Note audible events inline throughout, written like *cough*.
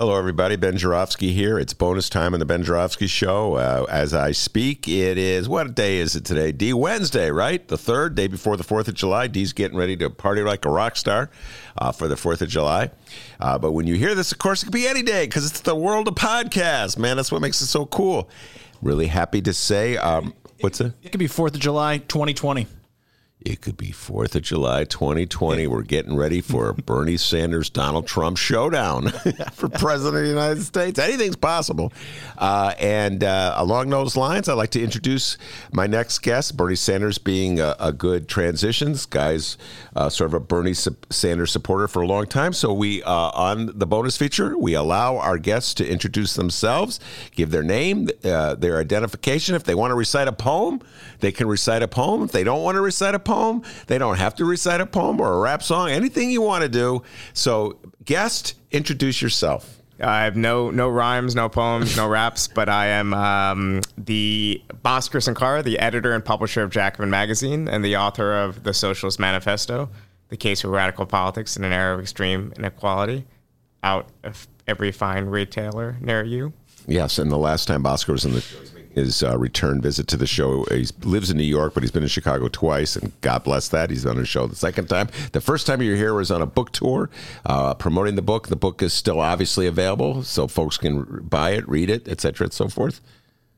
Hello, everybody. Ben Joravsky here. It's bonus time on the Ben Joravsky Show. Uh, as I speak, it is what day is it today? D Wednesday, right? The third day before the Fourth of July. D's getting ready to party like a rock star uh, for the Fourth of July. Uh, but when you hear this, of course, it could be any day because it's the world of podcasts. Man, that's what makes it so cool. Really happy to say. Um, what's it? It could be Fourth of July, 2020. It could be 4th of July 2020. We're getting ready for a *laughs* Bernie Sanders Donald Trump showdown *laughs* for President of the United States. Anything's possible. Uh, and uh, along those lines, I'd like to introduce my next guest, Bernie Sanders being a, a good transition. This guy's uh, sort of a Bernie Sanders supporter for a long time. So we, uh, on the bonus feature, we allow our guests to introduce themselves, give their name, uh, their identification. If they want to recite a poem, they can recite a poem. If they don't want to recite a poem, poem. They don't have to recite a poem or a rap song, anything you want to do. So, guest, introduce yourself. I have no no rhymes, no poems, no raps, *laughs* but I am um, the Bhaskar Sunkara, the editor and publisher of Jacobin Magazine, and the author of the Socialist Manifesto, the case for radical politics in an era of extreme inequality, out of every fine retailer near you. Yes, and the last time Bhaskar was in the his uh, return visit to the show. He lives in New York, but he's been in Chicago twice, and God bless that. He's on the show the second time. The first time you're here was on a book tour uh, promoting the book. The book is still obviously available, so folks can buy it, read it, etc., and so forth.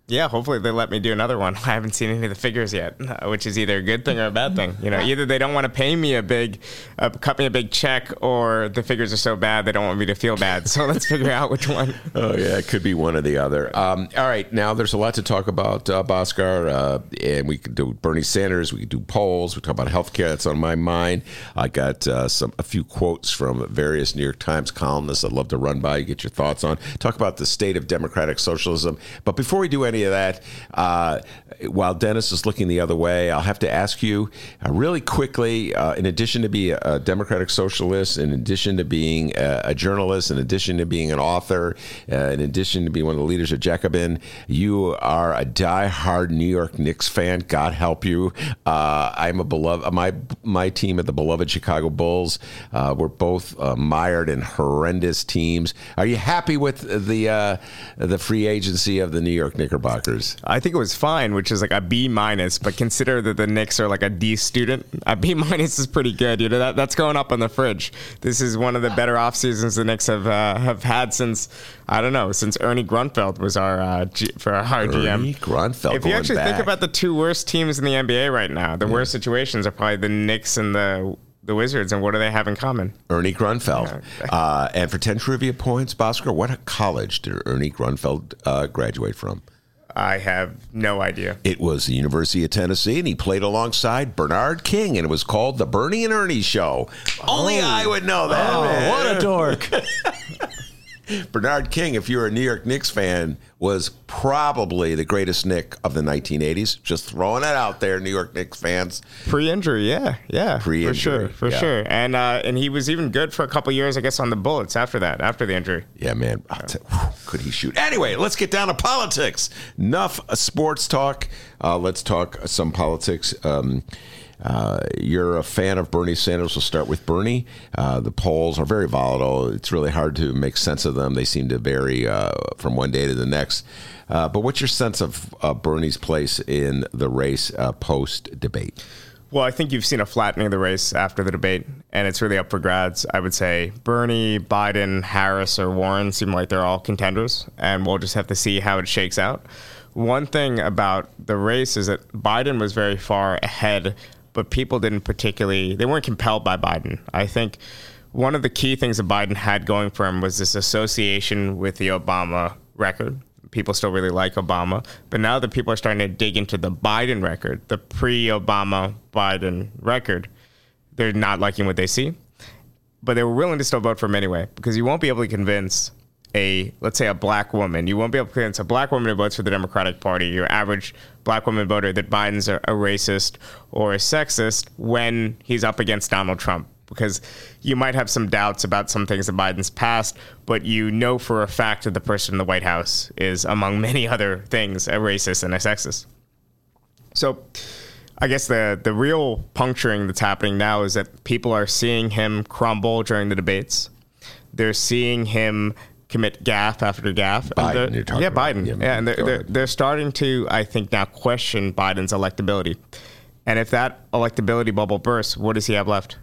Yeah, hopefully they let me do another one. *laughs* I haven't seen any of the figures yet, *laughs* which is either a good thing or a bad thing. You know, either they don't want to pay me a big, uh, cut me a big check, or the figures are so bad they don't want me to feel bad. So let's figure out which one. *laughs* Oh yeah, it could be one or the other. Um, all right, now there's a lot to talk about, uh, Bhaskar, uh, and we could do Bernie Sanders. We could do polls. We talk about healthcare. That's on my mind. I got uh, some a few quotes from various New York Times columnists. I'd love to run by you, get your thoughts on. Talk about the state of democratic socialism. But before we do any any of that. Uh, while Dennis is looking the other way, I'll have to ask you uh, really quickly. Uh, in addition to being a, democratic socialist, in addition to being a, a journalist, in addition to being an author, uh, in addition to being one of the leaders of Jacobin, you are a die-hard New York Knicks fan. God help you. Uh, I'm a beloved. My my team at the beloved Chicago Bulls. Uh, we're both mired in horrendous teams. Are you happy with the the free agency of the New York Knickerbockers? Knickerbockers? I think it was fine, which is like a B minus, but consider that the Knicks are like a D student. A B *laughs* minus is pretty good. You know that that's going up on the fridge. This is one of the better off seasons the Knicks have uh, have had since I don't know since Ernie Grunfeld was our uh, G, for our Ernie GM. Grunfeld. If you actually back. think about the two worst teams in the NBA right now, the yeah. worst situations are probably the Knicks and the the Wizards, and what do they have in common? Ernie Grunfeld. *laughs* Uh, and for 10 trivia points, Bhaskar, what college did Ernie Grunfeld uh, graduate from? I have no idea. It was the University of Tennessee, and he played alongside Bernard King, and it was called the Bernie and Ernie Show. Oh. Only I would know that. Oh, man. what a dork! *laughs* *laughs* Bernard King, if you're a New York Knicks fan, was probably the greatest Knick of the 1980s. Just throwing it out there, New York Knicks fans. Pre-injury, yeah, yeah, pre-injury, for sure, for yeah. sure. And uh, and he was even good for a couple years, I guess, on the Bullets after that, after the injury. Yeah, man, t- could he shoot? Anyway, let's get down to politics. Enough sports talk. Uh, let's talk some politics. Um, uh, you're a fan of Bernie Sanders. We'll start with Bernie. Uh, the polls are very volatile. It's really hard to make sense of them. They seem to vary uh, from one day to the next. Uh, but what's your sense of Bernie's place in the race uh, post debate? Well, I think you've seen a flattening of the race after the debate, and it's really up for grabs. I would say Bernie, Biden, Harris, or Warren seem like they're all contenders, and we'll just have to see how it shakes out. One thing about the race is that Biden was very far ahead but people didn't particularly, they weren't compelled by Biden. I think one of the key things that Biden had going for him was this association with the Obama record. People still really like Obama, but now that people are starting to dig into the Biden record, the pre Obama Biden record, they're not liking what they see. But they were willing to still vote for him anyway, because you won't be able to convince a let's say a black woman. You won't be able to convince a black woman who votes for the Democratic Party, your average black woman voter, that Biden's a, a racist or a sexist when he's up against Donald Trump. Because you might have some doubts about some things that Biden's past, but you know for a fact that the person in the White House is, among *laughs* many other things, a racist and a sexist. So, I guess the the real puncturing that's happening now is that people are seeing him crumble during the debates. They're seeing him commit gaffe after gaffe. Biden, you're talking yeah, about. Biden. Yeah, Yeah, and they're, they're, they're starting to, I think, now question Biden's electability. And if that electability bubble bursts, what does he have left?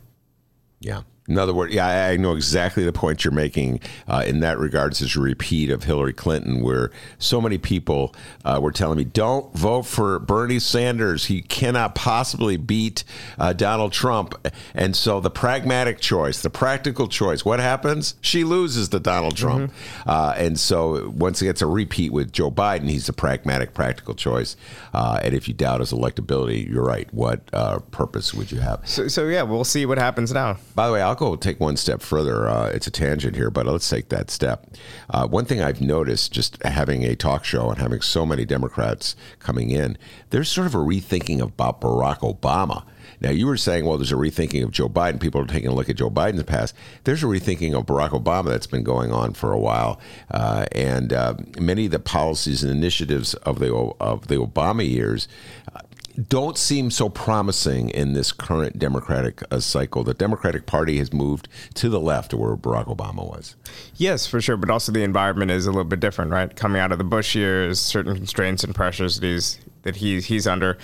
Yeah. In other words, yeah, I know exactly the point you're making. Uh, in that regards, is a repeat of Hillary Clinton, where so many people uh, were telling me, "Don't vote for Bernie Sanders. He cannot possibly beat uh, Donald Trump." And so, the pragmatic choice, the practical choice, what happens? She loses to Donald Trump. Uh, and so, once it gets a repeat with Joe Biden, he's the pragmatic, practical choice. Uh, and if you doubt his electability, you're right. What uh, purpose would you have? So, so yeah, we'll see what happens now. By the way, I'll go take one step further. Uh, it's a tangent here, but let's take that step. Uh, one thing I've noticed just having a talk show and having so many Democrats coming in, there's sort of a rethinking about Barack Obama. Now, you were saying, well, there's a rethinking of Joe Biden. People are taking a look at Joe Biden's past. There's a rethinking of Barack Obama that's been going on for a while. Uh, and uh, many of the policies and initiatives of the, of the Obama years uh, don't seem so promising in this current Democratic uh, cycle. The Democratic Party has moved to the left where Barack Obama was. Yes, for sure. But also the environment is a little bit different, right? Coming out of the Bush years, certain constraints and pressures that he's that he, he's under,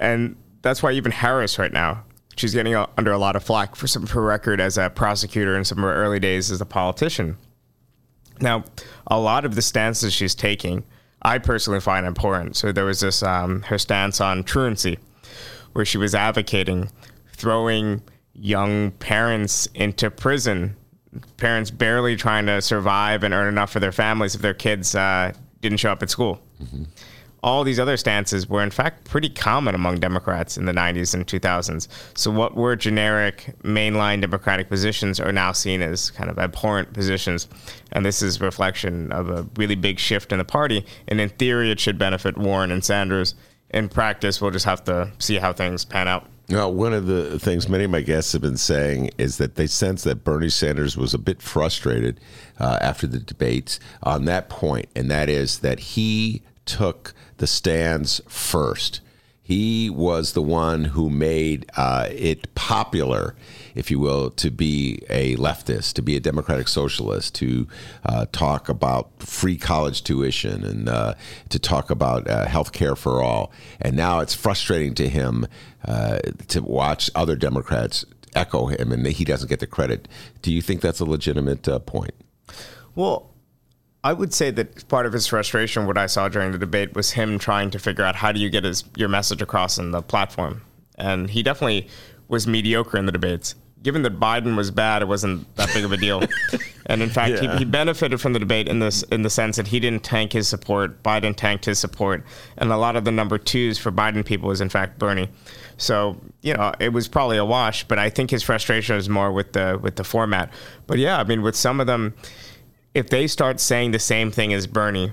and that's why even Harris right now, she's getting uh, under a lot of flack for some of her record as a prosecutor and some of her early days as a politician. Now, a lot of the stances she's taking, I personally find important. So there was this um, her stance on truancy, where she was advocating throwing young parents into prison, parents barely trying to survive and earn enough for their families if their kids uh, didn't show up at school. All these other stances were, in fact, pretty common among Democrats in the 90s and 2000s. So, what were generic mainline Democratic positions are now seen as kind of abhorrent positions. And this is reflection of a really big shift in the party. And in theory, it should benefit Warren and Sanders. In practice, we'll just have to see how things pan out. Now, one of the things many of my guests have been saying is that they sense that Bernie Sanders was a bit frustrated uh, after the debates on that point, and that is that he took the stands first. He was the one who made uh, it popular, if you will, to be a leftist, to be a democratic socialist, to uh, talk about free college tuition and uh, to talk about uh, health care for all. And now it's frustrating to him uh, to watch other Democrats echo him and he doesn't get the credit. Do you think that's a legitimate uh, point? Well, I would say that part of his frustration, what I saw during the debate, was him trying to figure out how do you get his your message across in the platform, and he definitely was mediocre in the debates. Given that Biden was bad, it wasn't that big of a deal. *laughs* and in fact, Yeah. he, he benefited from the debate in this in the sense that he didn't tank his support. Biden tanked his support, and a lot of the number twos for Biden people was in fact Bernie. So you know it was probably a wash. But I think his frustration was more with the with the format. But yeah, I mean with some of them if they start saying the same thing as Bernie,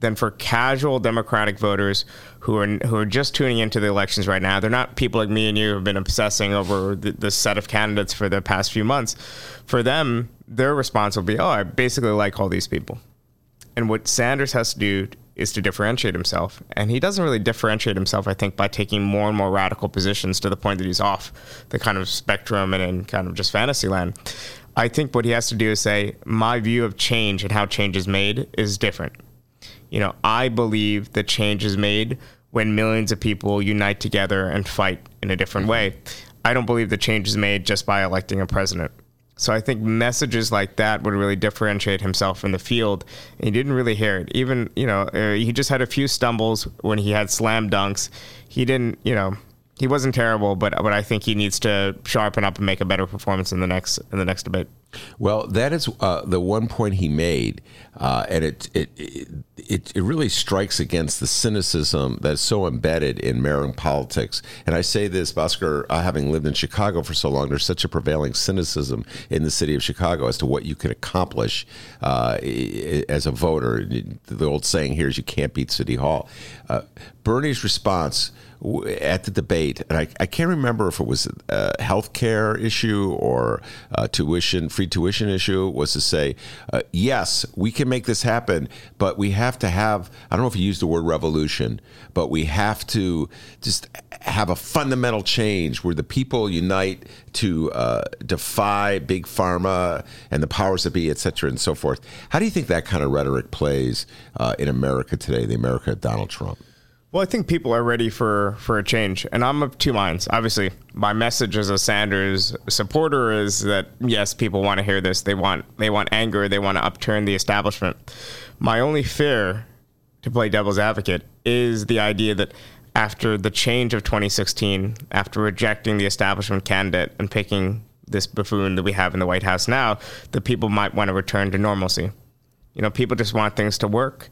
then for casual Democratic voters who are who are just tuning into the elections right now, they're not people like me and you who have been obsessing over the, the set of candidates for the past few months. For them, their response will be, "Oh, I basically like all these people." And what Sanders has to do is to differentiate himself, and he doesn't really differentiate himself, I think, by taking more and more radical positions to the point that he's off the kind of spectrum and in kind of just fantasy land. I think what he has to do is say, my view of change and how change is made is different. You know, I believe that change is made when millions of people unite together and fight in a different way. I don't believe the change is made just by electing a president. So I think messages like that would really differentiate himself in the field. And he didn't really hear it. Even, you know, uh, he just had a few stumbles when he had slam dunks. He didn't, you know, he wasn't terrible, but but I think he needs to sharpen up and make a better performance in the next in the next debate. Well, that is uh, the one point he made, uh, and it, it it it really strikes against the cynicism that's so embedded in Maryland politics. And I say this, Bhaskar, uh, having lived in Chicago for so long, there's such a prevailing cynicism in the city of Chicago as to what you can accomplish uh, as a voter. The old saying here is, "You can't beat City Hall." Uh, Bernie's response at the debate, and I, I can't remember if it was a health care issue or tuition, free tuition issue, was to say, uh, yes, we can make this happen, but we have to have, I don't know if you used the word revolution, but we have to just have a fundamental change where the people unite to uh, defy big pharma and the powers that be, et cetera, and so forth. How do you think that kind of rhetoric plays uh, in America today, the America of Donald Trump? Well, I think people are ready for, for a change, and I'm of two minds. Obviously, my message as a Sanders supporter is that yes, people want to hear this. They want they want anger. They want to upturn the establishment. My only fear, to play devil's advocate, is the idea that after the change of 2016, after rejecting the establishment candidate and picking this buffoon that we have in the White House now, that people might want to return to normalcy. You know, people just want things to work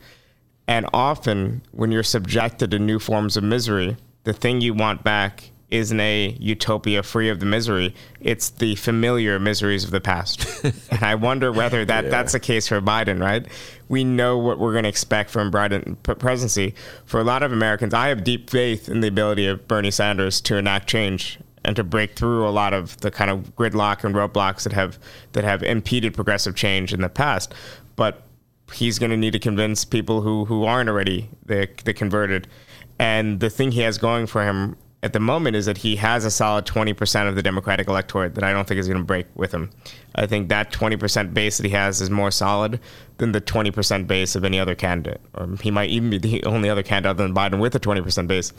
and often, when you're subjected to new forms of misery, the thing you want back isn't a utopia free of the misery. It's the familiar miseries of the past. *laughs* and I wonder whether that, yeah. that's the case for Biden, right? We know what we're going to expect from Biden presidency. For a lot of Americans, I have deep faith in the ability of Bernie Sanders to enact change and to break through a lot of the kind of gridlock and roadblocks that have that have impeded progressive change in the past. But he's going to need to convince people who who aren't already the the converted. And the thing he has going for him at the moment is that he has a solid 20% of the Democratic electorate that I don't think is going to break with him. I think that 20% base that he has is more solid than the 20% base of any other candidate. Or he might even be the *laughs* only other candidate other than Biden with a 20% base.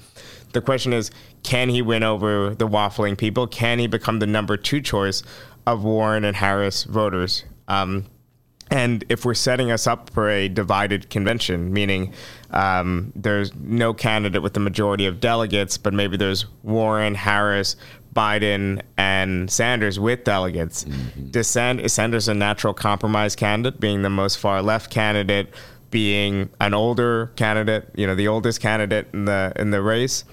The question is can he win over the waffling people? Can he become the number two choice of Warren and Harris voters? Um, and if we're setting us up for a divided convention, meaning um, there's no candidate with the majority of delegates, but maybe there's Warren, Harris, Biden, and Sanders with delegates, mm-hmm. is Sanders a natural compromise candidate, being the most far left candidate, being an older candidate, you know, the oldest candidate in the in the race.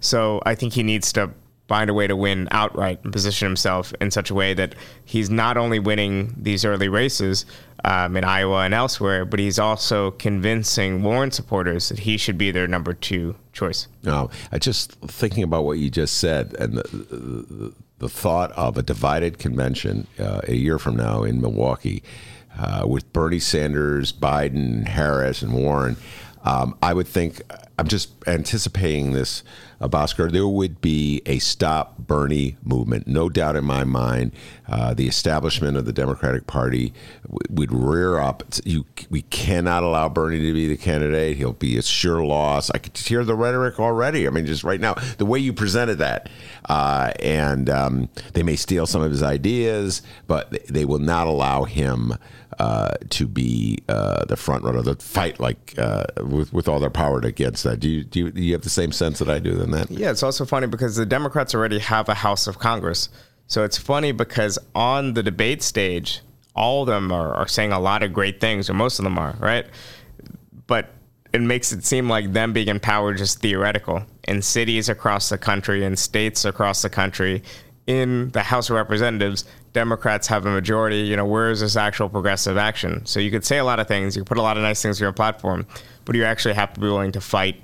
So I think he needs to find a way to win outright and position himself in such a way that he's not only winning these early races um, in Iowa and elsewhere, but he's also convincing Warren supporters that he should be their number two choice. No, I just thinking about what you just said and the, the, the thought of a divided convention uh, a year from now in Milwaukee uh, with Bernie Sanders, Biden, Harris, and Warren. Um, I would think I'm just anticipating this uh, there would be a stop Bernie movement. No doubt in my mind, uh, the establishment of the Democratic Party would rear up. You, we cannot allow Bernie to be the candidate. He'll be a sure loss. I could hear the rhetoric already. I mean, just right now, the way you presented that. Uh, and um, they may steal some of his ideas, but they will not allow him uh, to be uh, the front runner, the fight like uh, with with all their power against that. Do you, do you, do you have the same sense that I do than that? Yeah, it's also funny because the Democrats already have a House of Congress, so it's funny because on the debate stage, all of them are, are saying a lot of great things, or most of them are right, but it makes it seem like them being in power just theoretical in cities across the country, in states across the country, in the House of Representatives, Democrats have a majority. You know, where is this actual progressive action? So you could say a lot of things, you could put a lot of nice things on your platform, but you actually have to be willing to fight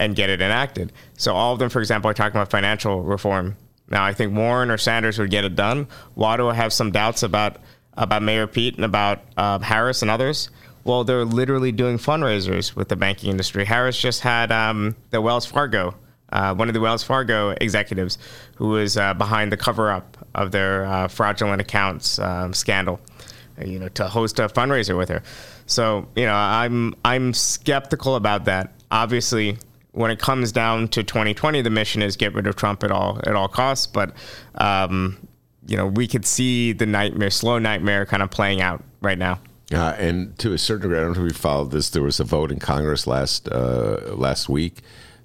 and get it enacted. So all of them, for example, are talking about financial reform. Now, I think Warren or Sanders would get it done. Why do I have some doubts about about Mayor Pete and about uh, Harris and others? Well, they're literally doing fundraisers with the banking industry. Harris just had um, the Wells Fargo uh, one of the Wells Fargo executives who was uh, behind the cover up of their uh, fraudulent accounts um, scandal, you know, to host a fundraiser with her. So, you know, I'm I'm skeptical about that. Obviously, when it comes down to 2020, the mission is get rid of Trump at all at all costs. But um, you know, we could see the nightmare, slow nightmare, kind of playing out right now. Uh, and to a certain degree, I don't know if we followed this. There was a vote in Congress last uh, last week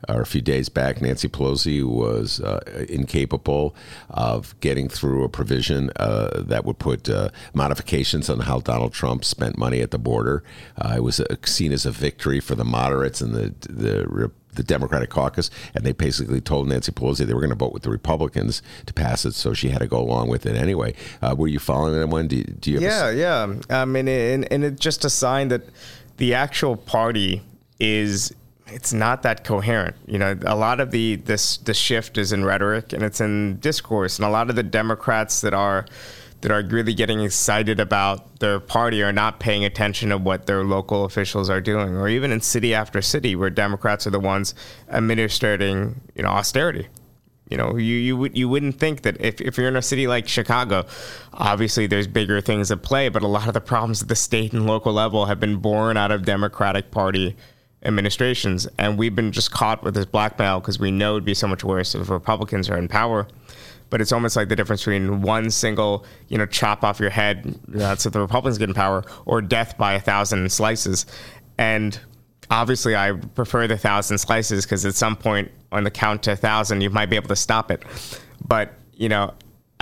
or a few days back, Nancy Pelosi was uh, incapable of getting through a provision uh, that would put uh, modifications on how Donald Trump spent money at the border. Uh, it was uh, seen as a victory for the moderates and the the the Democratic caucus, and they basically told Nancy Pelosi they were going to vote with the Republicans to pass it, so she had to go along with it anyway. Uh, were you following that one? Do, do you? yeah, yeah. I mean, and, and it's just a sign that the actual party is it's not that coherent. You know, a lot of the this the shift is in rhetoric and it's in discourse, and a lot of the Democrats that are that are really getting excited about their party are not paying attention to what their local officials are doing, or even in city after city where Democrats are the ones administering, you know, austerity. You know, you you would you wouldn't think that if, if you're in a city like Chicago, obviously there's bigger things at play, but a lot of the problems at the state and local level have been born out of Democratic Party administrations, and we've been just caught with this blackmail because we know it'd be so much worse if Republicans are in power. But it's almost like the difference between one single, you know, chop off your head, that's if the Republicans get in power, or death by a thousand slices. And obviously, I prefer the thousand slices because at some point on the count to a thousand, you might be able to stop it. But you know,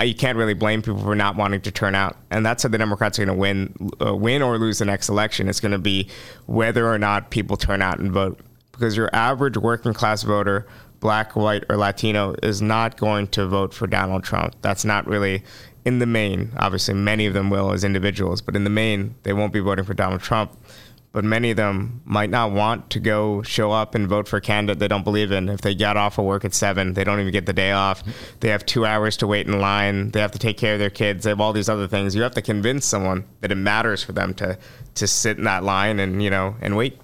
you can't really blame people for not wanting to turn out, and that's how the Democrats are going to win, uh, win or lose the next election. It's going to be whether or not people turn out and vote, because your average working class voter, black, white, or Latino, is not going to vote for Donald Trump. That's not really in the main. Obviously, many of them will as individuals, but in the main, they won't be voting for Donald Trump but many of them might not want to go show up and vote for a candidate they don't believe in. If they get off of work at seven, they don't even get the day off. They have two hours to wait in line. They have to take care of their kids. They have all these other things. You have to convince someone that it matters for them to to sit in that line and you know and wait.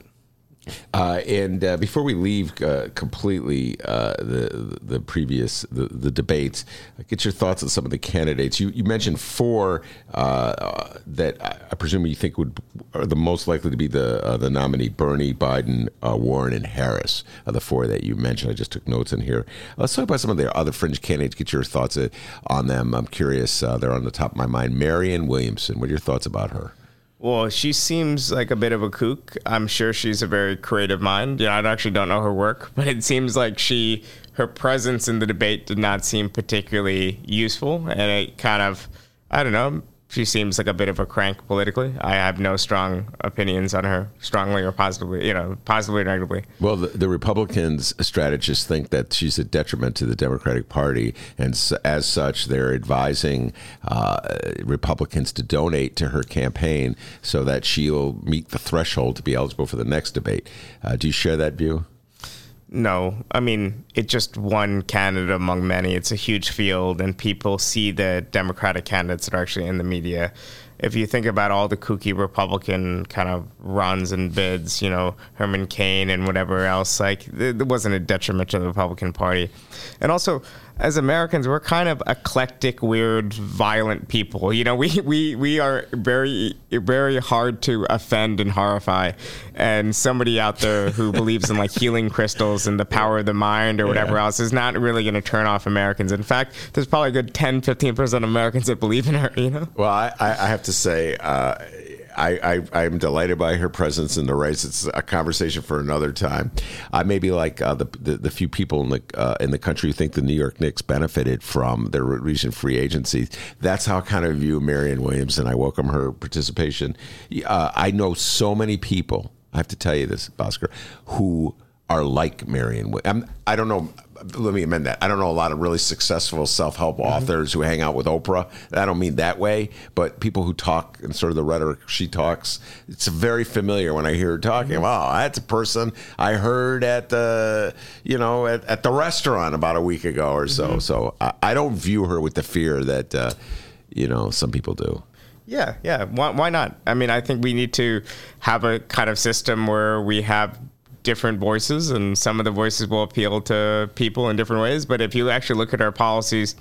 Uh, and uh, before we leave uh, completely uh, the the previous the, the debates, get your thoughts on some of the candidates. You you mentioned four uh, that I presume you think would are the most likely to be the uh, the nominee: Bernie, Biden, Warren, and Harris. The four that you mentioned. I just took notes in here. Let's talk about some of the other fringe candidates. Get your thoughts on them. I'm curious. they're on the top of my mind. Marianne Williamson. What are your thoughts about her? Well, she seems like a bit of a kook. I'm sure she's a very creative mind. Yeah, I actually don't know her work, but it seems like she her presence in the debate did not seem particularly useful, and it kind of I don't know she seems like a bit of a crank politically. I have no strong opinions on her, strongly or positively, you know, positively or negatively. Well, the, the Republicans strategists think that she's a detriment to the Democratic Party, and as such, they're advising uh, Republicans to donate to her campaign so that she'll meet the threshold to be eligible for the next debate. Uh, do you share that view? No, I mean it's just one candidate among many. It's a huge field, and people see the Democratic candidates that are actually in the media. If you think about all the kooky Republican kind of runs and bids, you know Herman Cain and whatever else, like it wasn't a detriment to the Republican Party, and also as Americans, we're kind of eclectic, weird, violent people. You know, *laughs* we we we are very very hard to offend and horrify. And somebody out there who *laughs* believes in like healing crystals and the power of the mind or whatever yeah. else is not really going to turn off Americans. In fact, there's probably a good 10, 15 percent of Americans that believe in her. You know. Well, I I have to say. Uh, I, I am delighted by her presence in the race. It's a conversation for another time. I may be like uh, the, the, the few people in the uh, in the country who think the New York Knicks benefited from their recent free agency. That's how I kind of view Marianne Williams, and I welcome her participation. Uh, I know so many people. I have to tell you this, Bhaskar, who are like Marianne. I don't know let me amend that. I don't know a lot of really successful self help mm-hmm. authors who hang out with Oprah. I don't mean that way, but people who talk and sort of the rhetoric she talks. It's very familiar when I hear her talking. Mm-hmm. Wow, that's a person I heard at the you know at, at the restaurant about a week ago or so. Mm-hmm. So I, I, don't view her with the fear that uh, you know some people do. Yeah, yeah. Why, why not? I mean, I think we need to have a kind of system where we have different voices, and some of the voices will appeal to people in different ways. But if you actually look at our policies,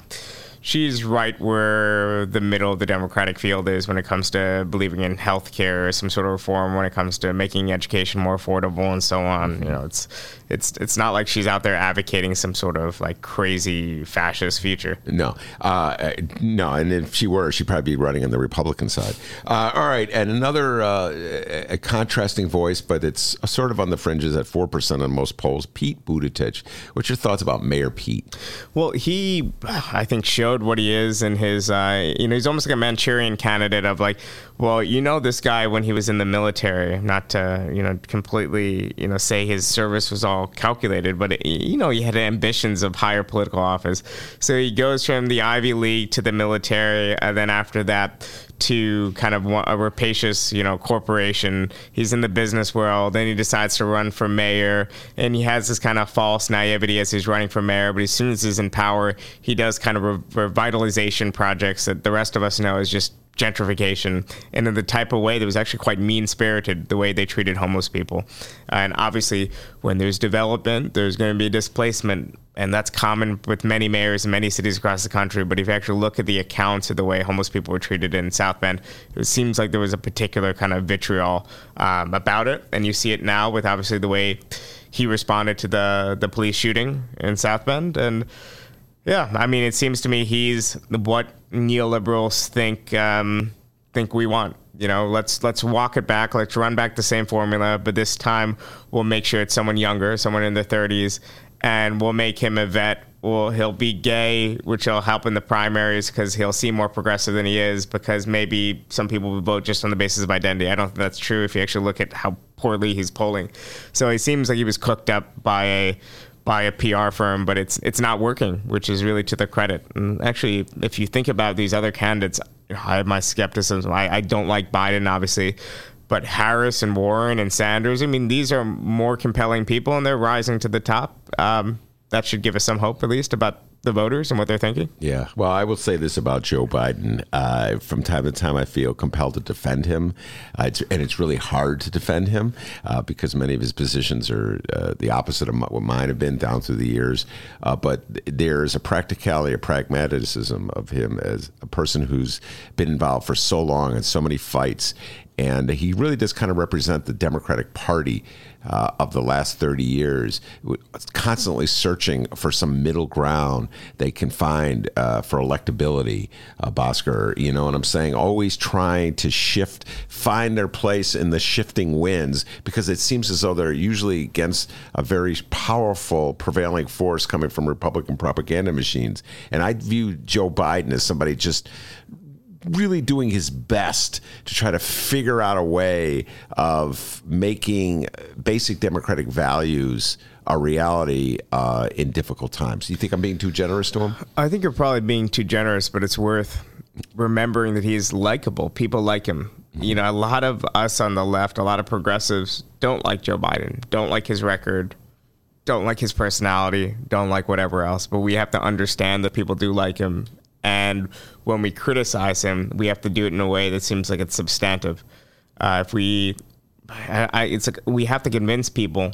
she's right where the middle of the Democratic field is when it comes to believing in health healthcare, some sort of reform when it comes to making education more affordable and so on. Mm-hmm. You know, it's it's it's not like she's out there advocating some sort of like crazy fascist future. No, uh, no, and if she were, she'd probably be running on the Republican side. Uh, all right, and another uh, a contrasting voice, but it's sort of on the fringes at four percent on most polls. Pete Buttigieg. What's your thoughts about Mayor Pete? Well, he, I think, showed what he is in his. Uh, you know, he's almost like a Manchurian candidate of like, well, you know, this guy when he was in the military, not to you know completely you know say his service was all calculated, but it, you know he had ambitions of higher political office. So he goes from the Ivy League to the military, and then after that to kind of a rapacious, you know, corporation. He's in the business world. Then he decides to run for mayor, and he has this kind of false naivety as he's running for mayor. But as soon as he's in power, he does kind of revitalization projects that the rest of us know is just gentrification and in the type of way that was actually quite mean spirited the way they treated homeless people. And obviously when there's development there's going to be displacement and that's common with many mayors in many cities across the country. But if you actually look at the accounts of the way homeless people were treated in south bend it seems like there was a particular kind of vitriol um, about it. And you see it now with obviously the way he responded to the the police shooting in south bend. And yeah, I mean, it seems to me he's what neoliberals think um, think we want. You know, let's let's walk it back. Let's run back the same formula, but this time we'll make sure it's someone younger, someone in their 30s, and we'll make him a vet. Well, he'll be gay, which will help in the primaries because he'll seem more progressive than he is. Because maybe some people will vote just on the basis of identity. I don't think that's true if you actually look at how poorly he's polling. So he seems like he was cooked up by a by a PR firm, but it's it's not working, which is really to the credit. And actually, if you think about these other candidates, I have my skepticism. I, I don't like Biden, obviously, but Harris and Warren and Sanders. I mean, these are more compelling people, and they're rising to the top. Um, that should give us some hope, at least, about the voters and what they're thinking? Yeah. Well, I will say this about Joe Biden. Uh, from time to time, I feel compelled to defend him. Uh, it's, and it's really hard to defend him uh, because many of his positions are uh, the opposite of what mine have been down through the years. Uh, but there's a practicality, a pragmaticism of him as a person who's been involved for so long in so many fights. And he really does kind of represent the Democratic Party uh, of the last 30 years, constantly searching for some middle ground they can find uh, for electability, uh, Bhaskar. You know what I'm saying? Always trying to shift, find their place in the shifting winds because it seems as though they're usually against a very powerful prevailing force coming from Republican propaganda machines. And I view Joe Biden as somebody just really doing his best to try to figure out a way of making basic democratic values a reality uh, in difficult times. Do you think I'm being too generous to him? I think you're probably being too generous, but it's worth remembering that he's likable. People like him. You know, a lot of us on the left, a lot of progressives don't like Joe Biden, don't like his record, don't like his personality, don't like whatever else. But we have to understand that people do like him and when we criticize him, we have to do it in a way that seems like it's substantive. Uh, if we, I, I, it's like we have to convince people,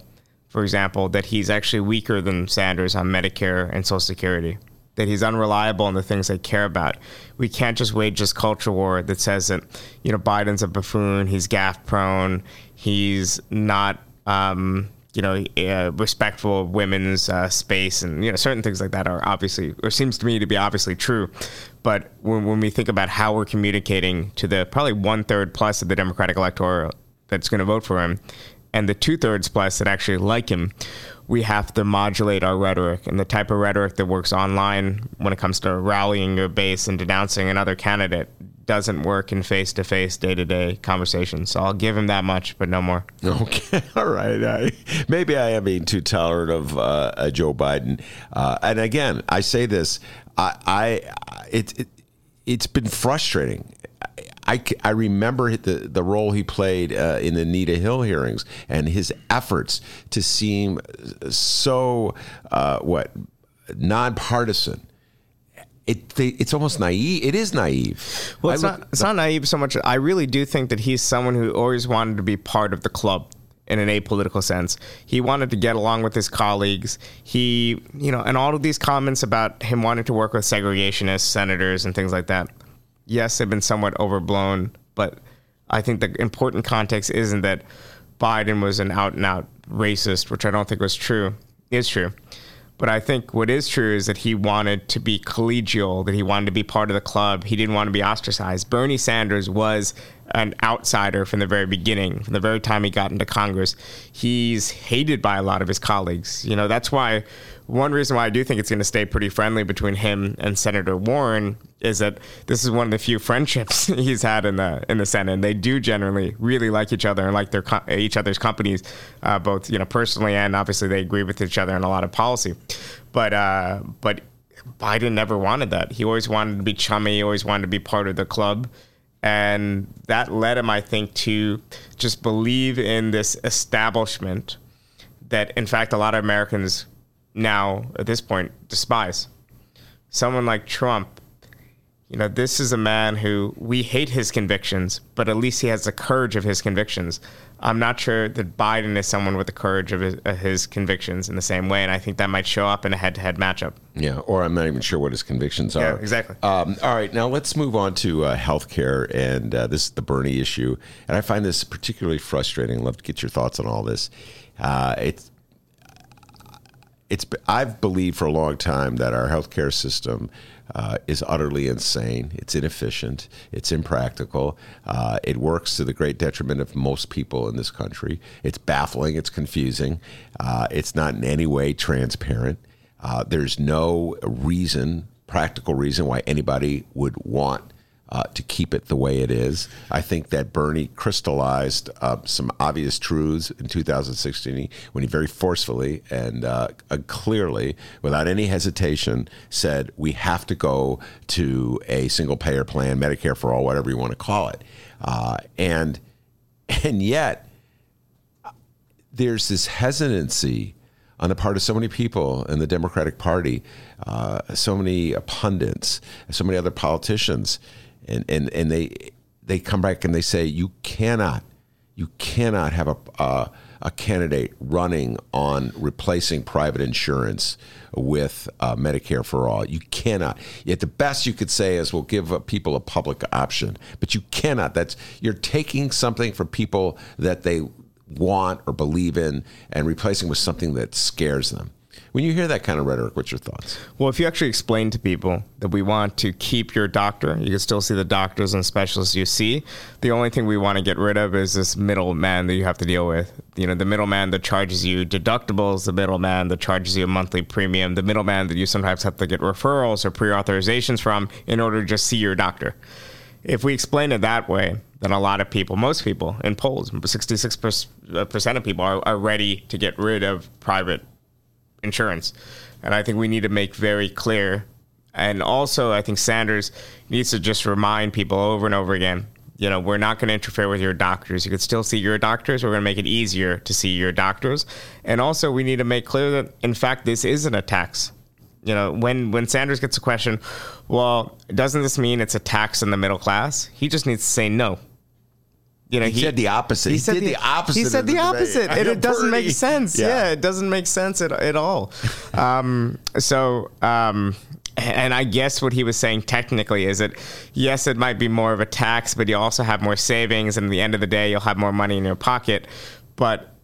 for example, that he's actually weaker than Sanders on Medicare and Social Security, that he's unreliable in the things they care about. We can't just wage this culture war that says that you know Biden's a buffoon, he's gaff prone, he's not. Um, you know, uh, respectful of women's uh, space and, you know, certain things like that are obviously, or seems to me to be obviously true. But when, when we think about how we're communicating to the probably one third plus of the Democratic electorate that's going to vote for him and the two thirds plus that actually like him, we have to modulate our rhetoric and the type of rhetoric that works online when it comes to rallying your base and denouncing another candidate doesn't work in face to face, day to day conversations. So I'll give him that much, but no more. Okay, *laughs* all right. I, maybe I am being too tolerant of uh, Joe Biden. Uh, and again, I say this, I, I it, it it's been frustrating. I, I remember the, the role he played uh, in the Anita Hill hearings and his efforts to seem so, uh, what, nonpartisan it they, it's almost naive. It is naive. Well, it's look, not it's not naive so much. I really do think that he's someone who always wanted to be part of the club. in an apolitical sense. He wanted to get along with his colleagues. He, you know, and all of these comments about him wanting to work with segregationists, senators, and things like that. Yes, they've been somewhat overblown, but I think the important context isn't that Biden was an out and out racist, which I don't think was true, is true. But I think what is true is that he wanted to be collegial, that he wanted to be part of the club. He didn't want to be ostracized. Bernie Sanders was an outsider from the very beginning, from the very time he got into Congress. He's hated by a lot of his colleagues. You know, that's why one reason why I do think it's going to stay pretty friendly between him and Senator Warren is that this is one of the few friendships *laughs* he's had in the in the Senate. And they do generally really like each other and like their each other's companies, uh, both you know personally and obviously they agree with each other on a lot of policy. But uh, but Biden never wanted that. He always wanted to be chummy. He always wanted to be part of the club. And that led him, I think, to just believe in this establishment that, in fact, a lot of Americans now, at this point, despise. Someone like Trump, you know, this is a man who we hate his convictions, but at least he has the courage of his convictions. I'm not sure that Biden is someone with the courage of his, his, convictions in the same way, and I think that might show up in a head-to-head matchup. Yeah, or I'm not even sure what his convictions are. Yeah, exactly. Um, all right, now let's move on to uh, healthcare, and uh, this is the Bernie issue, and I find this particularly frustrating. I'd love to get your thoughts on all this. Uh, it's it's I've believed for a long time that our healthcare system uh, is utterly insane. It's inefficient. It's impractical. Uh, it works to the great detriment of most people in this country. It's baffling. It's confusing. Uh, it's not in any way transparent. Uh, there's no reason, practical reason, why anybody would want uh, to keep it the way it is. I think that Bernie crystallized uh, some obvious truths in 2016 when he very forcefully and uh, uh, clearly, without any hesitation, said we have to go to a single payer plan, Medicare for all, whatever you want to call it. Uh, and and yet, there's this hesitancy on the part of so many people in the Democratic Party, uh, so many pundits, so many other politicians and and and they they come back and they say you cannot you cannot have a a, candidate running on replacing private insurance with uh, Medicare for all. You cannot. Yet the best you could say is we'll give uh, people a public option, but you cannot. That's you're taking something from people that they want or believe in and replacing with something that scares them. When you hear that kind of rhetoric, what's your thoughts? Well, if you actually explain to people that we want to keep your doctor, you can still see the doctors and specialists you see. The only thing we want to get rid of is this middleman that you have to deal with. You know, the middleman that charges you deductibles, the middleman that charges you a monthly premium, the middleman that you sometimes have to get referrals or pre authorizations from in order to just see your doctor. If we explain it that way, then a lot of people, most people in polls, 66% uh, of people are, are ready to get rid of private insurance. And I think we need to make very clear. And also, I think Sanders needs to just remind people over and over again you know, we're not going to interfere with your doctors. You can still see your doctors. We're going to make it easier to see your doctors. And also, we need to make clear that, in fact, this isn't a tax. You know, when, when Sanders gets a question, well, doesn't this mean it's a tax on the middle class? He just needs to say no you know, he, he, said the opposite. He, he said the, the, opposite. He said the, the opposite, and it doesn't make sense. Yeah. yeah. it doesn't make sense at, at all. um, so, um, and I guess what he was saying technically is that yes, it might be more of a tax, but you also have more savings, and at the end of the day, you'll have more money in your pocket. But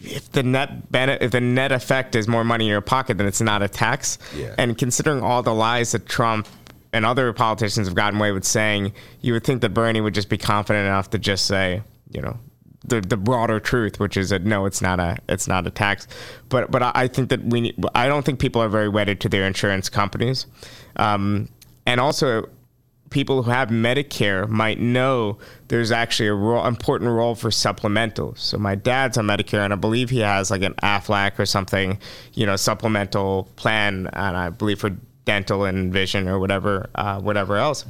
if the net benefit, if the net effect is more money in your pocket, then it's not a tax. Yeah. And considering all the lies that Trump and other politicians have gotten away with saying, you would think that Bernie would just be confident enough to just say, you know, the the broader truth, which is that no, it's not a it's not a tax. But but I think that we I don't think people are very wedded to their insurance companies, um, and also people who have Medicare might know there's actually a role, important role for supplementals. So my dad's on Medicare, and I believe he has like an Aflac or something, you know, supplemental plan, and I believe for dental and vision or whatever, uh, whatever else.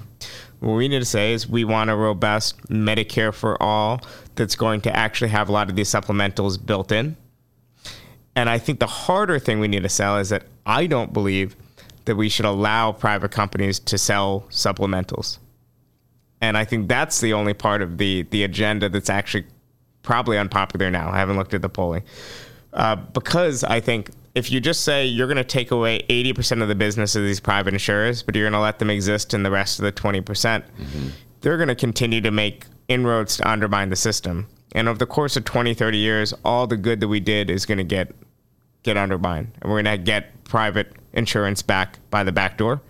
What we need to say is we want a robust Medicare for all that's going to actually have a lot of these supplementals built in. And I think the harder thing we need to sell is that I don't believe that we should allow private companies to sell supplementals. And I think that's the only part of the the agenda that's actually probably unpopular now. I haven't looked at the polling. Uh, because I think if you just say you're going to take away 80% of the business of these private insurers, but you're going to let them exist in the rest of the 20%, percent mm-hmm. they're going to continue to make inroads to undermine the system. And over the course of 20, 30 years, all the good that we did is going to get get undermined. And we're going to get private insurance back by the back door.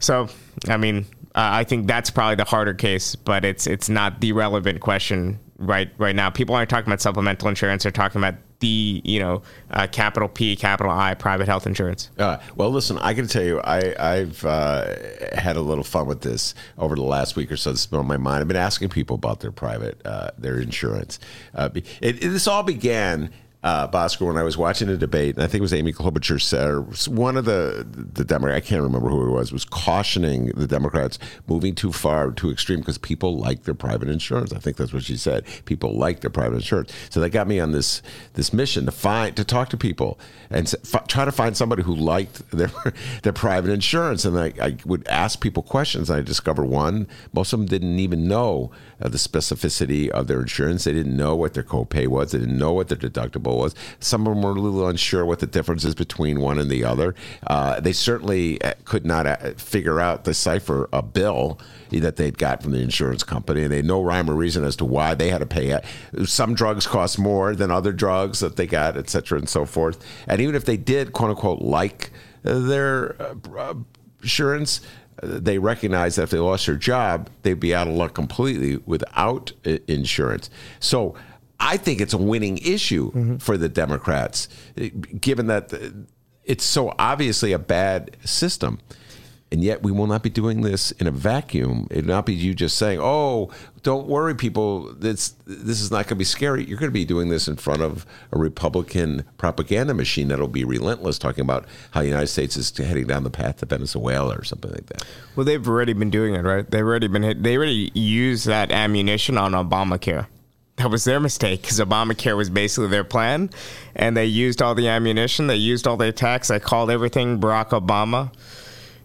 So, I mean, uh, I think that's probably the harder case, but it's it's not the relevant question right right now. People aren't talking about supplemental insurance; they're talking about the you know uh, capital P, capital I, private health insurance. Uh, well, listen, I can tell you, I, have uh, had a little fun with this over the last week or so. It's been on my mind. I've been asking people about their private uh, their insurance. Uh, it, it, this all began uh, Bhaskar when I was watching a debate, and I think it was Amy Klobuchar said, one of the the Democrats, I can't remember who it was, was cautioning the Democrats moving too far, too extreme, because people like their private insurance. I think that's what she said. People like their private insurance, so that got me on this this mission to find to talk to people and f- try to find somebody who liked *laughs* their their private insurance. And I, I would ask people questions. And I discovered one, most of them didn't even know uh, the specificity of their insurance. They didn't know what their copay was. They didn't know what their deductible was. Some of them were a little unsure what the difference is between one and the other. Uh, they certainly uh, could not uh, figure out, decipher a bill that they'd got from the insurance company, and they had no rhyme or reason as to why they had to pay it. Some drugs cost more than other drugs that they got, et cetera, and so forth. And even if they did, quote unquote, like their uh, insurance, they recognize that if they lost their job, they'd be out of luck completely without insurance. So I think it's a winning issue mm-hmm. for the Democrats, given that it's so obviously a bad system. And yet, we will not be doing this in a vacuum. It will not be you just saying, "Oh, don't worry, people. This this is not going to be scary." You're going to be doing this in front of a Republican propaganda machine that'll be relentless, talking about how the United States is heading down the path to Venezuela or something like that. Well, they've already been doing it, right? They've already been hit. They already used that ammunition on Obamacare that was their mistake because Obamacare was basically their plan, and they used all the ammunition, they used all the attacks. They called everything Barack Obama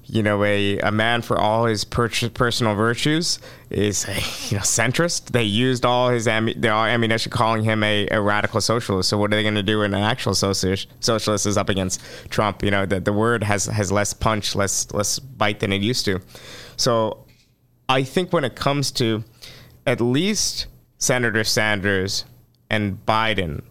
you know, a, a man for all his per- personal virtues is a *laughs* you know centrist. They used all his am- their ammunition, calling him a, a radical socialist. So what are they going to do when an actual socialist socialist is up against Trump? You know, the, the word has has less punch, less less bite than it used to. So I think when it comes to at least Senator Sanders and Biden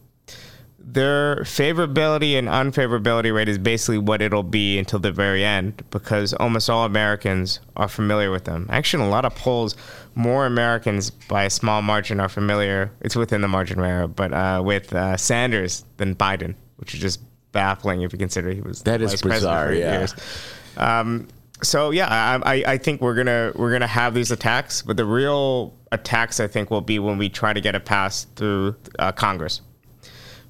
their favorability and unfavorability rate is basically what it'll be until the very end because almost all Americans are familiar with them. Actually, in a lot of polls, more Americans by a small margin are familiar. It's within the margin of error, but uh, with uh, Sanders than Biden, which is just baffling if you consider he was that is bizarre. yeah. Um, so yeah, I, I think we're gonna we're gonna have these attacks, but the real attacks I think will be when we try to get it passed through uh, Congress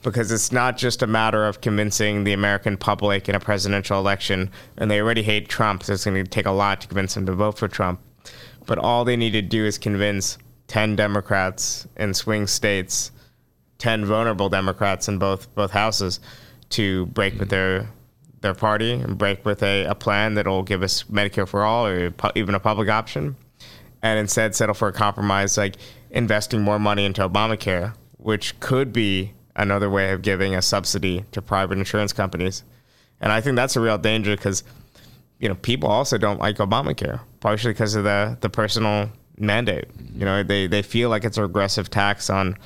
because it's not just a matter of convincing the American public in a presidential election, and they already hate Trump, so it's going to take a lot to convince them to vote for Trump. But all they need to do is convince 10 Democrats in swing states, 10 vulnerable Democrats in both both houses to break with their their party and break with a, a plan that'll give us Medicare for all or even a public option, and instead settle for a compromise like investing more money into Obamacare, which could be another way of giving a subsidy to private insurance companies. And I think that's a real danger because, you know, people also don't like Obamacare, partially because of the, the personal mandate. You know, they, they feel like it's a regressive tax on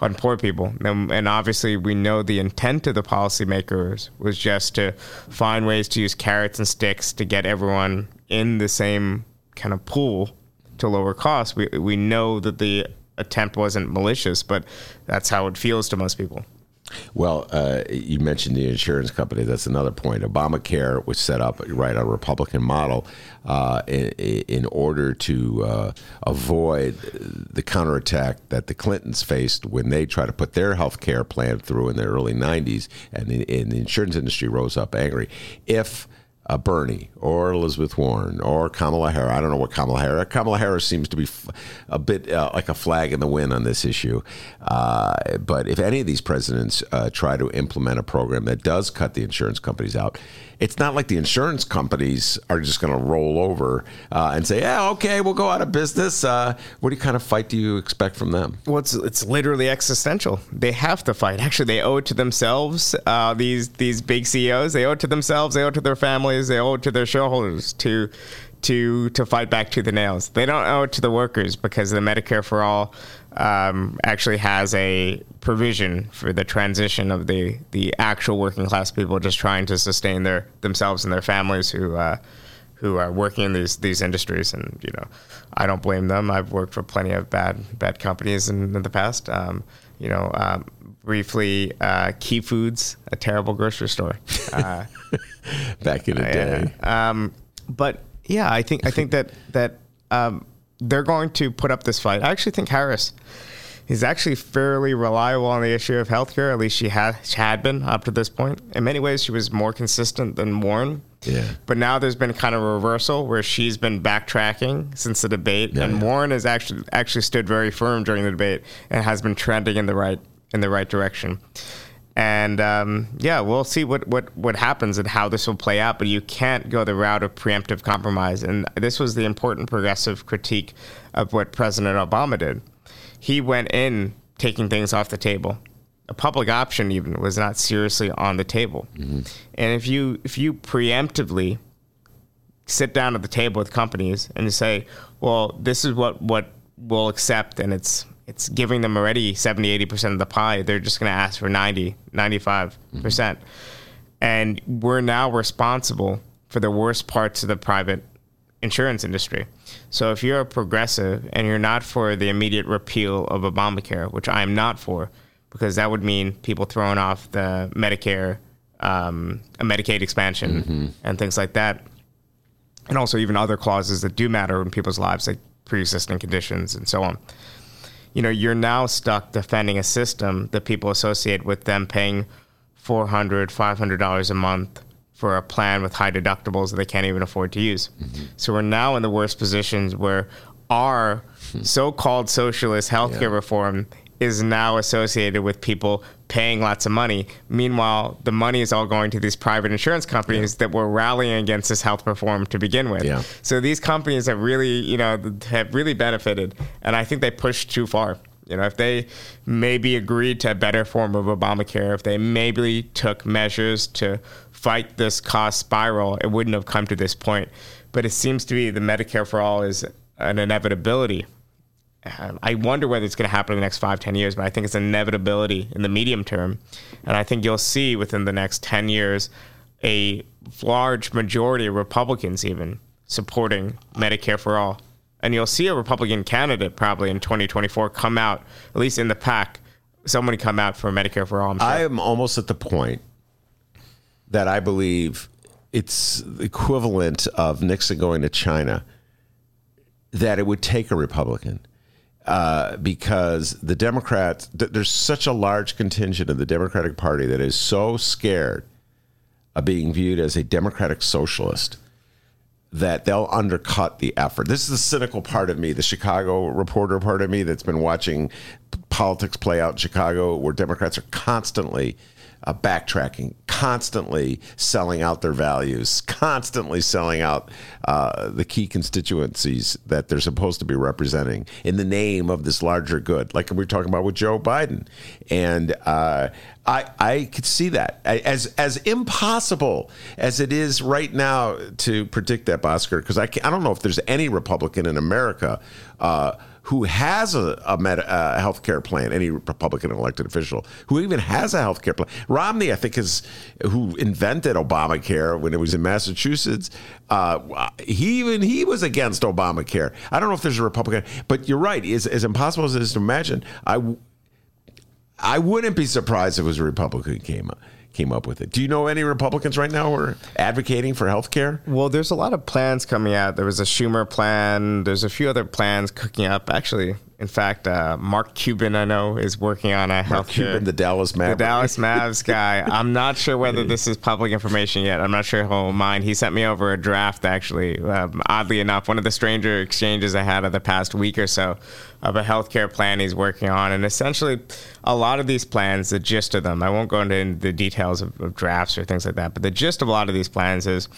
on poor people. And, and, obviously, we know the intent of the policymakers was just to find ways to use carrots and sticks to get everyone in the same kind of pool to lower costs. We, we know that the attempt wasn't malicious, but that's how it feels to most people. Well, uh, you mentioned the insurance company. That's another point. Obamacare was set up right on a Republican model uh, in, in, order to uh, avoid the counterattack that the Clintons faced when they tried to put their health care plan through in the early 90s, and the, and the insurance industry rose up angry. If uh, Bernie or Elizabeth Warren or Kamala Harris. I don't know what Kamala Harris. Kamala Harris seems to be f- a bit uh, like a flag in the wind on this issue. Uh, but if any of these presidents uh, try to implement a program that does cut the insurance companies out, it's not like the insurance companies are just going to roll over uh, and say, "Yeah, okay, we'll go out of business." Uh, what do you kind of fight do you expect from them? Well, it's, it's literally existential. They have to fight. Actually, they owe it to themselves. Uh, these these big CEOs, they owe it to themselves. They owe it to their families. They owe it to their shareholders to to to fight back to the nails. They don't owe it to the workers because the Medicare for all um, actually has a provision for the transition of the the actual working class people just trying to sustain their themselves and their families who. Uh, who are working in these these industries, and you know, I don't blame them. I've worked for plenty of bad bad companies in, in the past. Um, you know, um, briefly, uh, Key Foods, a terrible grocery store. Uh, *laughs* Back in the day, um, but yeah, I think I think that that um, they're going to put up this fight. I actually think Harris is actually fairly reliable on the issue of healthcare. At least she had she had been up to this point. In many ways, she was more consistent than Warren. Yeah. But now there's been kind of a reversal where she's been backtracking since the debate, Yeah, and yeah. Warren has actually actually stood very firm during the debate and has been trending in the right in the right direction. And um, yeah, we'll see what, what, what happens and how this will play out. But you can't go the route of preemptive compromise. And this was the important progressive critique of what President Obama did. He went in taking things off the table. A public option even was not seriously on the table. And if you if you preemptively sit down at the table with companies and say, well, this is what, what we'll accept and it's it's giving them already 70, 80% of the pie. They're just going to ask for 90, 95%. percent And we're now responsible for the worst parts of the private insurance industry. So if you're a progressive and you're not for the immediate repeal of Obamacare, which I am not for, because that would mean people throwing off the Medicare, um, Medicaid expansion, and things like that and also even other clauses that do matter in people's lives, like pre-existing conditions and so on. You know, you're now stuck defending a system that people associate with them paying $400, $500 a month for a plan with high deductibles that they can't even afford to use. Mm-hmm. So we're now in the worst positions where our hmm. so-called socialist healthcare Yeah. reform is now associated with people paying lots of money. Meanwhile, the money is all going to these private insurance companies that were rallying against this health reform to begin with. Yeah. So these companies have really, you know, have really benefited, and I think they pushed too far. You know, if they maybe agreed to a better form of Obamacare, if they maybe took measures to fight this cost spiral, it wouldn't have come to this point. But it seems to be the Medicare for all is an inevitability. Um, I wonder whether it's going to happen in the next five, ten years, but I think it's inevitability in the medium term. And I think you'll see within the next 10 years a large majority of Republicans even supporting Medicare for all. And you'll see a Republican candidate probably in 2024 come out, at least in the pack, somebody come out for Medicare for all. I'm sure. I am almost at the point that I believe it's the equivalent of Nixon going to China. That it would take a Republican uh, because the Democrats, th- there's such a large contingent of the Democratic Party that is so scared of being viewed as a Democratic socialist that they'll undercut the effort. This is the cynical part of me, the Chicago reporter part of me that's been watching politics play out in Chicago, where Democrats are constantly uh, backtracking, constantly selling out their values, constantly selling out uh, the key constituencies that they're supposed to be representing in the name of this larger good, like we are talking about with Joe Biden. And uh, I, I could see that as as impossible as it is right now to predict that, Oscar, because I, I don't know if there's any Republican in America uh, who has a, a, a health care plan, any Republican elected official who even has a health care plan. Romney, I think, is who invented Obamacare when it was in Massachusetts. Uh, he even he was against Obamacare. I don't know if there's a Republican, but you're right. As, as impossible as it is to imagine, I I wouldn't be surprised if it was a Republican who came up came up with it. Do you know any Republicans right now who are advocating for health care? Well, there's a lot of plans coming out. There was a Schumer plan. There's a few other plans cooking up. Actually, In fact, uh, Mark Cuban, I know, is working on a Mark healthcare. Cuban, the Dallas the Dallas Mavs *laughs* guy. I'm not sure whether this is public information yet. I'm not sure he'll mind. He sent me over a draft, actually. Um, oddly enough, one of the stranger exchanges I had of the past week or so of a healthcare plan he's working on. And essentially, a lot of these plans, the gist of them, I won't go into the details of, of drafts or things like that, but the gist of a lot of these plans is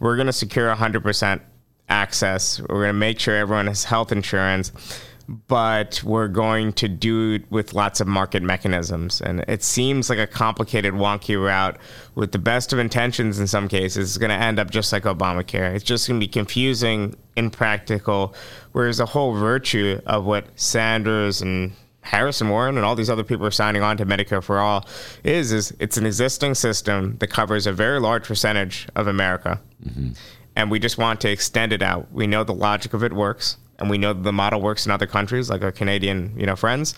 we're going to secure 100% access. We're going to make sure everyone has health insurance but we're going to do it with lots of market mechanisms. And it seems like a complicated, wonky route with the best of intentions in some cases. It's going to end up just like Obamacare. It's just going to be confusing, impractical, whereas the whole virtue of what Sanders and Harrison Warren and all these other people are signing on to Medicare for All is is it's an existing system that covers a very large percentage of America. Mm-hmm. And we just want to extend it out. We know the logic of it works and we know the model works in other countries like our Canadian, you know, friends.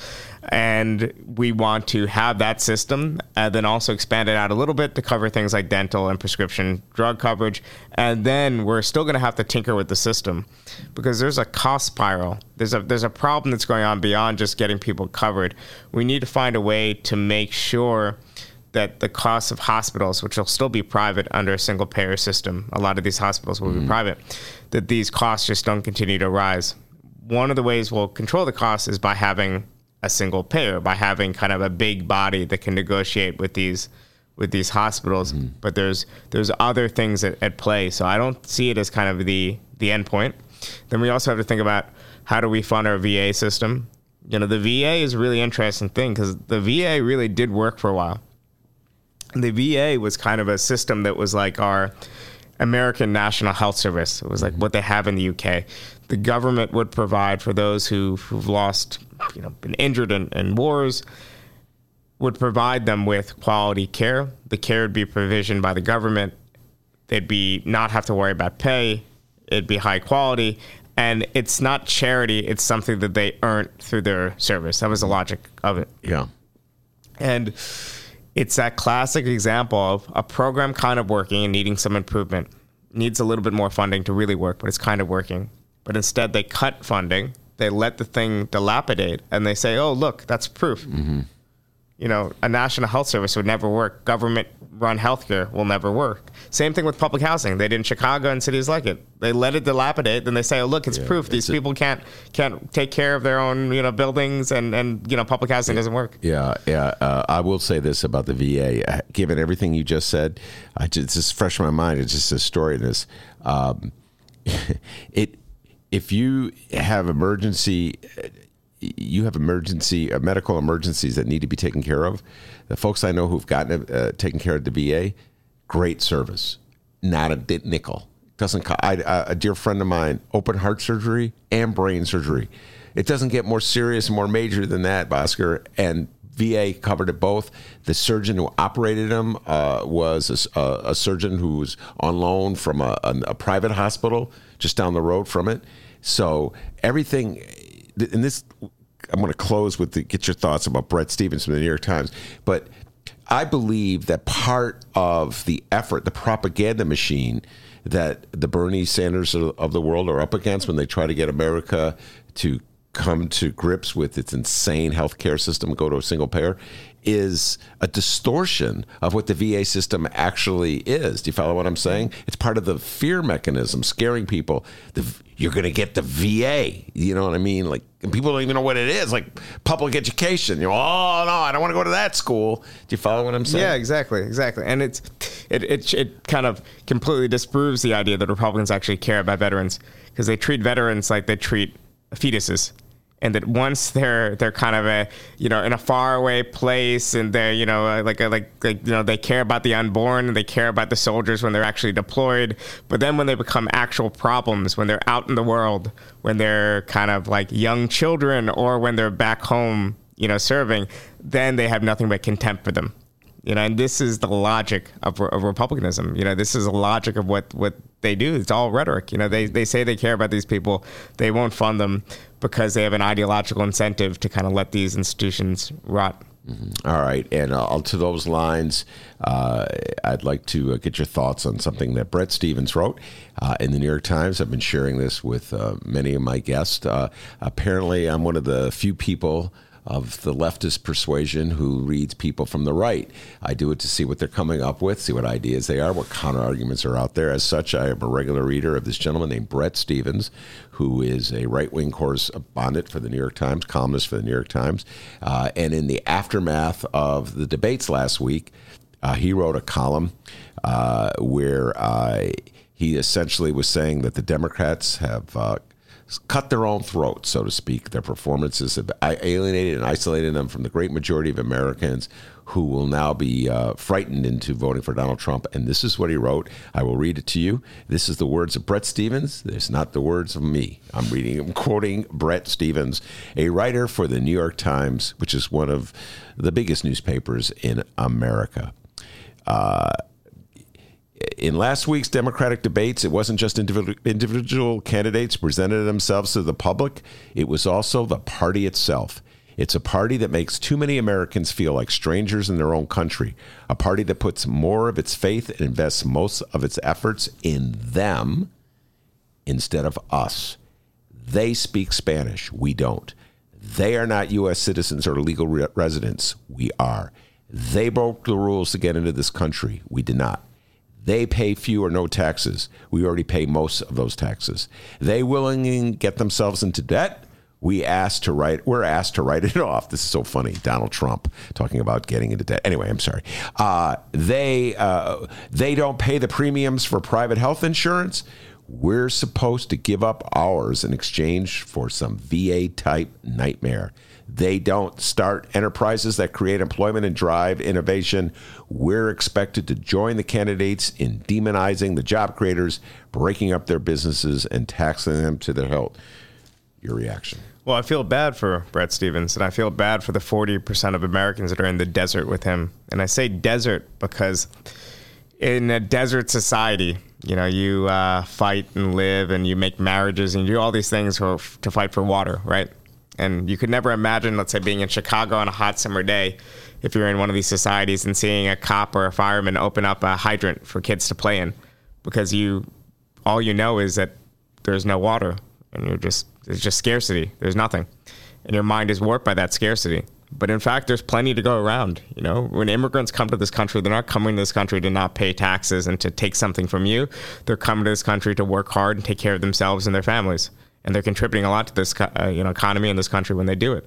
And we want to have that system and then also expand it out a little bit to cover things like dental and prescription drug coverage. And then we're still going to have to tinker with the system because there's a cost spiral. There's a there's a problem that's going on beyond just getting people covered. We need to find a way to make sure that the cost of hospitals, which will still be private under a single payer system, a lot of these hospitals will be mm-hmm. private, that these costs just don't continue to rise. One of the ways we'll control the costs is by having a single payer, by having kind of a big body that can negotiate with these with these hospitals. Mm-hmm. But there's there's other things at, at play. So I don't see it as kind of the the end point. Then we also have to think about how do we fund our VA system. You know, the VA is a really interesting thing because the VA really did work for a while the VA was kind of a system that was like our American National Health Service. It was like mm-hmm. what they have in the UK. The government would provide for those who, who've lost, you know, been injured in, in wars, would provide them with quality care. The care would be provisioned by the government. They'd be not have to worry about pay. It'd be high quality. And it's not charity, it's something that they earned through their service. That was the logic of it. Yeah. And it's that classic example of a program kind of working and needing some improvement. Needs a little bit more funding to really work, but it's kind of working. But instead, they cut funding, they let the thing dilapidate, and they say, oh, look, that's proof. Mm-hmm. You know, a national health service would never work. Government run healthcare will never work. Same thing with public housing. They did in Chicago and cities like it. They let it dilapidate, then they say, "Oh, look, it's proof. These it's a- people can't can't take care of their own, you know, buildings, and and you know, public housing doesn't work." Yeah, yeah. Uh, I will say this about the VA. Uh, Given everything you just said, I just, it's just fresh in my mind. It's just a story in this. Um, *laughs* it if you have emergency, you have emergency uh, medical emergencies that need to be taken care of. The folks I know who've gotten uh, taken care of at the VA, great service, not a nickel. Doesn't co- I, I, a dear friend of mine, open heart surgery and brain surgery. It doesn't get more serious and more major than that, Bhaskar. And VA covered it both. The surgeon who operated him uh, was a surgeon who was on loan from a, a, a private hospital just down the road from it. So everything, and this, I'm going to close with the, get your thoughts about Bret Stephens from the New York Times, but I believe that part of the effort, the propaganda machine that the Bernie Sanders of the world are up against when they try to get America to come to grips with its insane healthcare system, go to a single payer, is a distortion of what the VA system actually is. Do you follow what I'm saying? It's part of the fear mechanism, scaring people. The, you're going to get the VA. You know what I mean? Like people don't even know what it is. Like public education. You know, oh no, I don't want to go to that school. Do you follow what I'm saying? Yeah, exactly, exactly. And it's it it it kind of completely disproves the idea that Republicans actually care about veterans because they treat veterans like they treat fetuses. And that once they're they're kind of a you know in a faraway place and they're you know uh, like uh, like like you know they care about the unborn and they care about the soldiers when they're actually deployed but then when they become actual problems when they're out in the world when they're kind of like young children or when they're back home you know serving then they have nothing but contempt for them you know, and this is the logic of, of republicanism. You know, this is the logic of what, what they do. It's all rhetoric. You know, they, they say they care about these people. They won't fund them because they have an ideological incentive to kind of let these institutions rot. All right, and uh, to those lines, uh, I'd like to uh, get your thoughts on something that Bret Stephens wrote uh, in the New York Times. I've been sharing this with uh, many of my guests. Uh, apparently, I'm one of the few people of the leftist persuasion who reads people from the right. I do it to see what they're coming up with, see what ideas they are, what counter arguments are out there. As such, I am a regular reader of this gentleman named Bret Stephens, who is a right wing correspondent for the New York Times, columnist for the New York Times. Uh, and in the aftermath of the debates last week, uh, he wrote a column uh, where uh, he essentially was saying that the Democrats have uh, cut their own throats, so to speak. Their performances have alienated and isolated them from the great majority of Americans who will now be uh, frightened into voting for Donald Trump. And this is what he wrote. I will read it to you. This is the words of Bret Stephens. It's not the words of me. I'm reading, I'm quoting Bret Stephens, a writer for the New York Times, which is one of the biggest newspapers in America. Uh, in last week's Democratic debates, it wasn't just individual candidates presented themselves to the public, it was also the party itself. It's a party that makes too many Americans feel like strangers in their own country, a party that puts more of its faith and invests most of its efforts in them instead of us. They speak Spanish, we don't. They are not U.S. citizens or legal re- residents, we are. They broke the rules to get into this country, we did not. They pay few or no taxes. We already pay most of those taxes. They willingly get themselves into debt. We asked to write. We're asked to write *laughs* it off. This is so funny. Donald Trump talking about getting into debt. Anyway, I'm sorry. Uh, they uh, they don't pay the premiums for private health insurance. We're supposed to give up ours in exchange for some VA type nightmare. They don't start enterprises that create employment and drive innovation. We're expected to join the candidates in demonizing the job creators, breaking up their businesses, and taxing them to their health. Your reaction? Well, I feel bad for Bret Stephens, and I feel bad for the 40% of Americans that are in the desert with him. And I say desert because in a desert society, you know, you uh, fight and live and you make marriages and you do all these things for, to fight for water, right? And you could never imagine, let's say, being in Chicago on a hot summer day if you're in one of these societies and seeing a cop or a fireman open up a hydrant for kids to play in because you all you know is that there's no water and you're just there's just scarcity. There's nothing. And your mind is warped by that scarcity. But in fact, there's plenty to go around. You know, when immigrants come to this country, they're not coming to this country to not pay taxes and to take something from you. They're coming to this country to work hard and take care of themselves and their families and they're contributing a lot to this uh, you know economy in this country when they do it.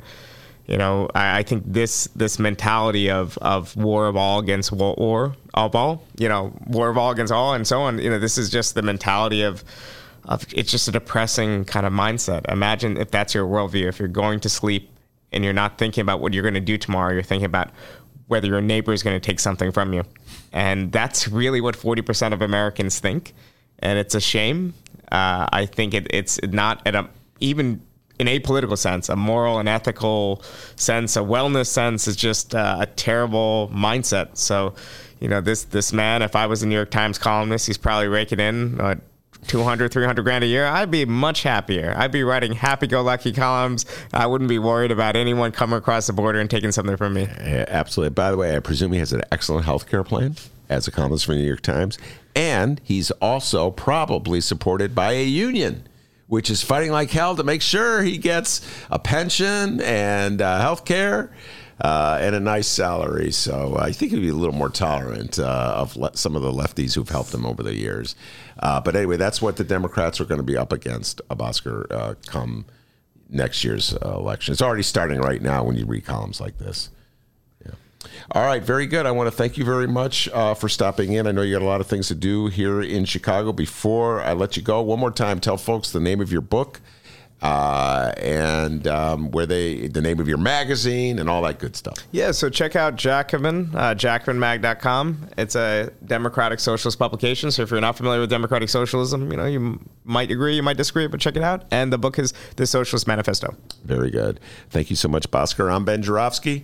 You know, I, I, think this this mentality of of war of all against war, war of all, you know, war of all against all, and so on. You know, this is just the mentality of of it's just a depressing kind of mindset. Imagine if that's your worldview. If you're going to sleep and you're not thinking about what you're going to do tomorrow, you're thinking about whether your neighbor is going to take something from you, and that's really what 40% of Americans think, and it's a shame uh, I think it, it's not at a even in a political sense, a moral and ethical sense, a wellness sense is just uh, a terrible mindset. So, you know, this this man, if I was a New York Times columnist, he's probably raking in what, 200, 300 grand a year, I'd be much happier. I'd be writing happy-go-lucky columns. I wouldn't be worried about anyone coming across the border and taking something from me. Yeah, absolutely. By the way, I presume he has an excellent health care plan as a columnist for the New York Times. And he's also probably supported by a union, which is fighting like hell to make sure he gets a pension and uh, health care. Uh, and a nice salary. So I think he'd be a little more tolerant uh, of le- some of the lefties who've helped him over the years. Uh, but anyway, that's what the Democrats are going to be up against, Oscar, uh, come next year's uh, election. It's already starting right now when you read columns like this. All right, very good. I want to thank you very much uh, for stopping in. I know you got a lot of things to do here in Chicago. Before I let you go, one more time, tell folks the name of your book uh, and um, where they, the name of your magazine and all that good stuff. Yeah, so check out Jacobin, uh, jacobinmag.com. It's a democratic socialist publication. So if you're not familiar with democratic socialism, you know, you might agree, you might disagree, but check it out. And the book is The Socialist Manifesto. Very good. Thank you so much, Bhaskar. I'm Ben Joravsky.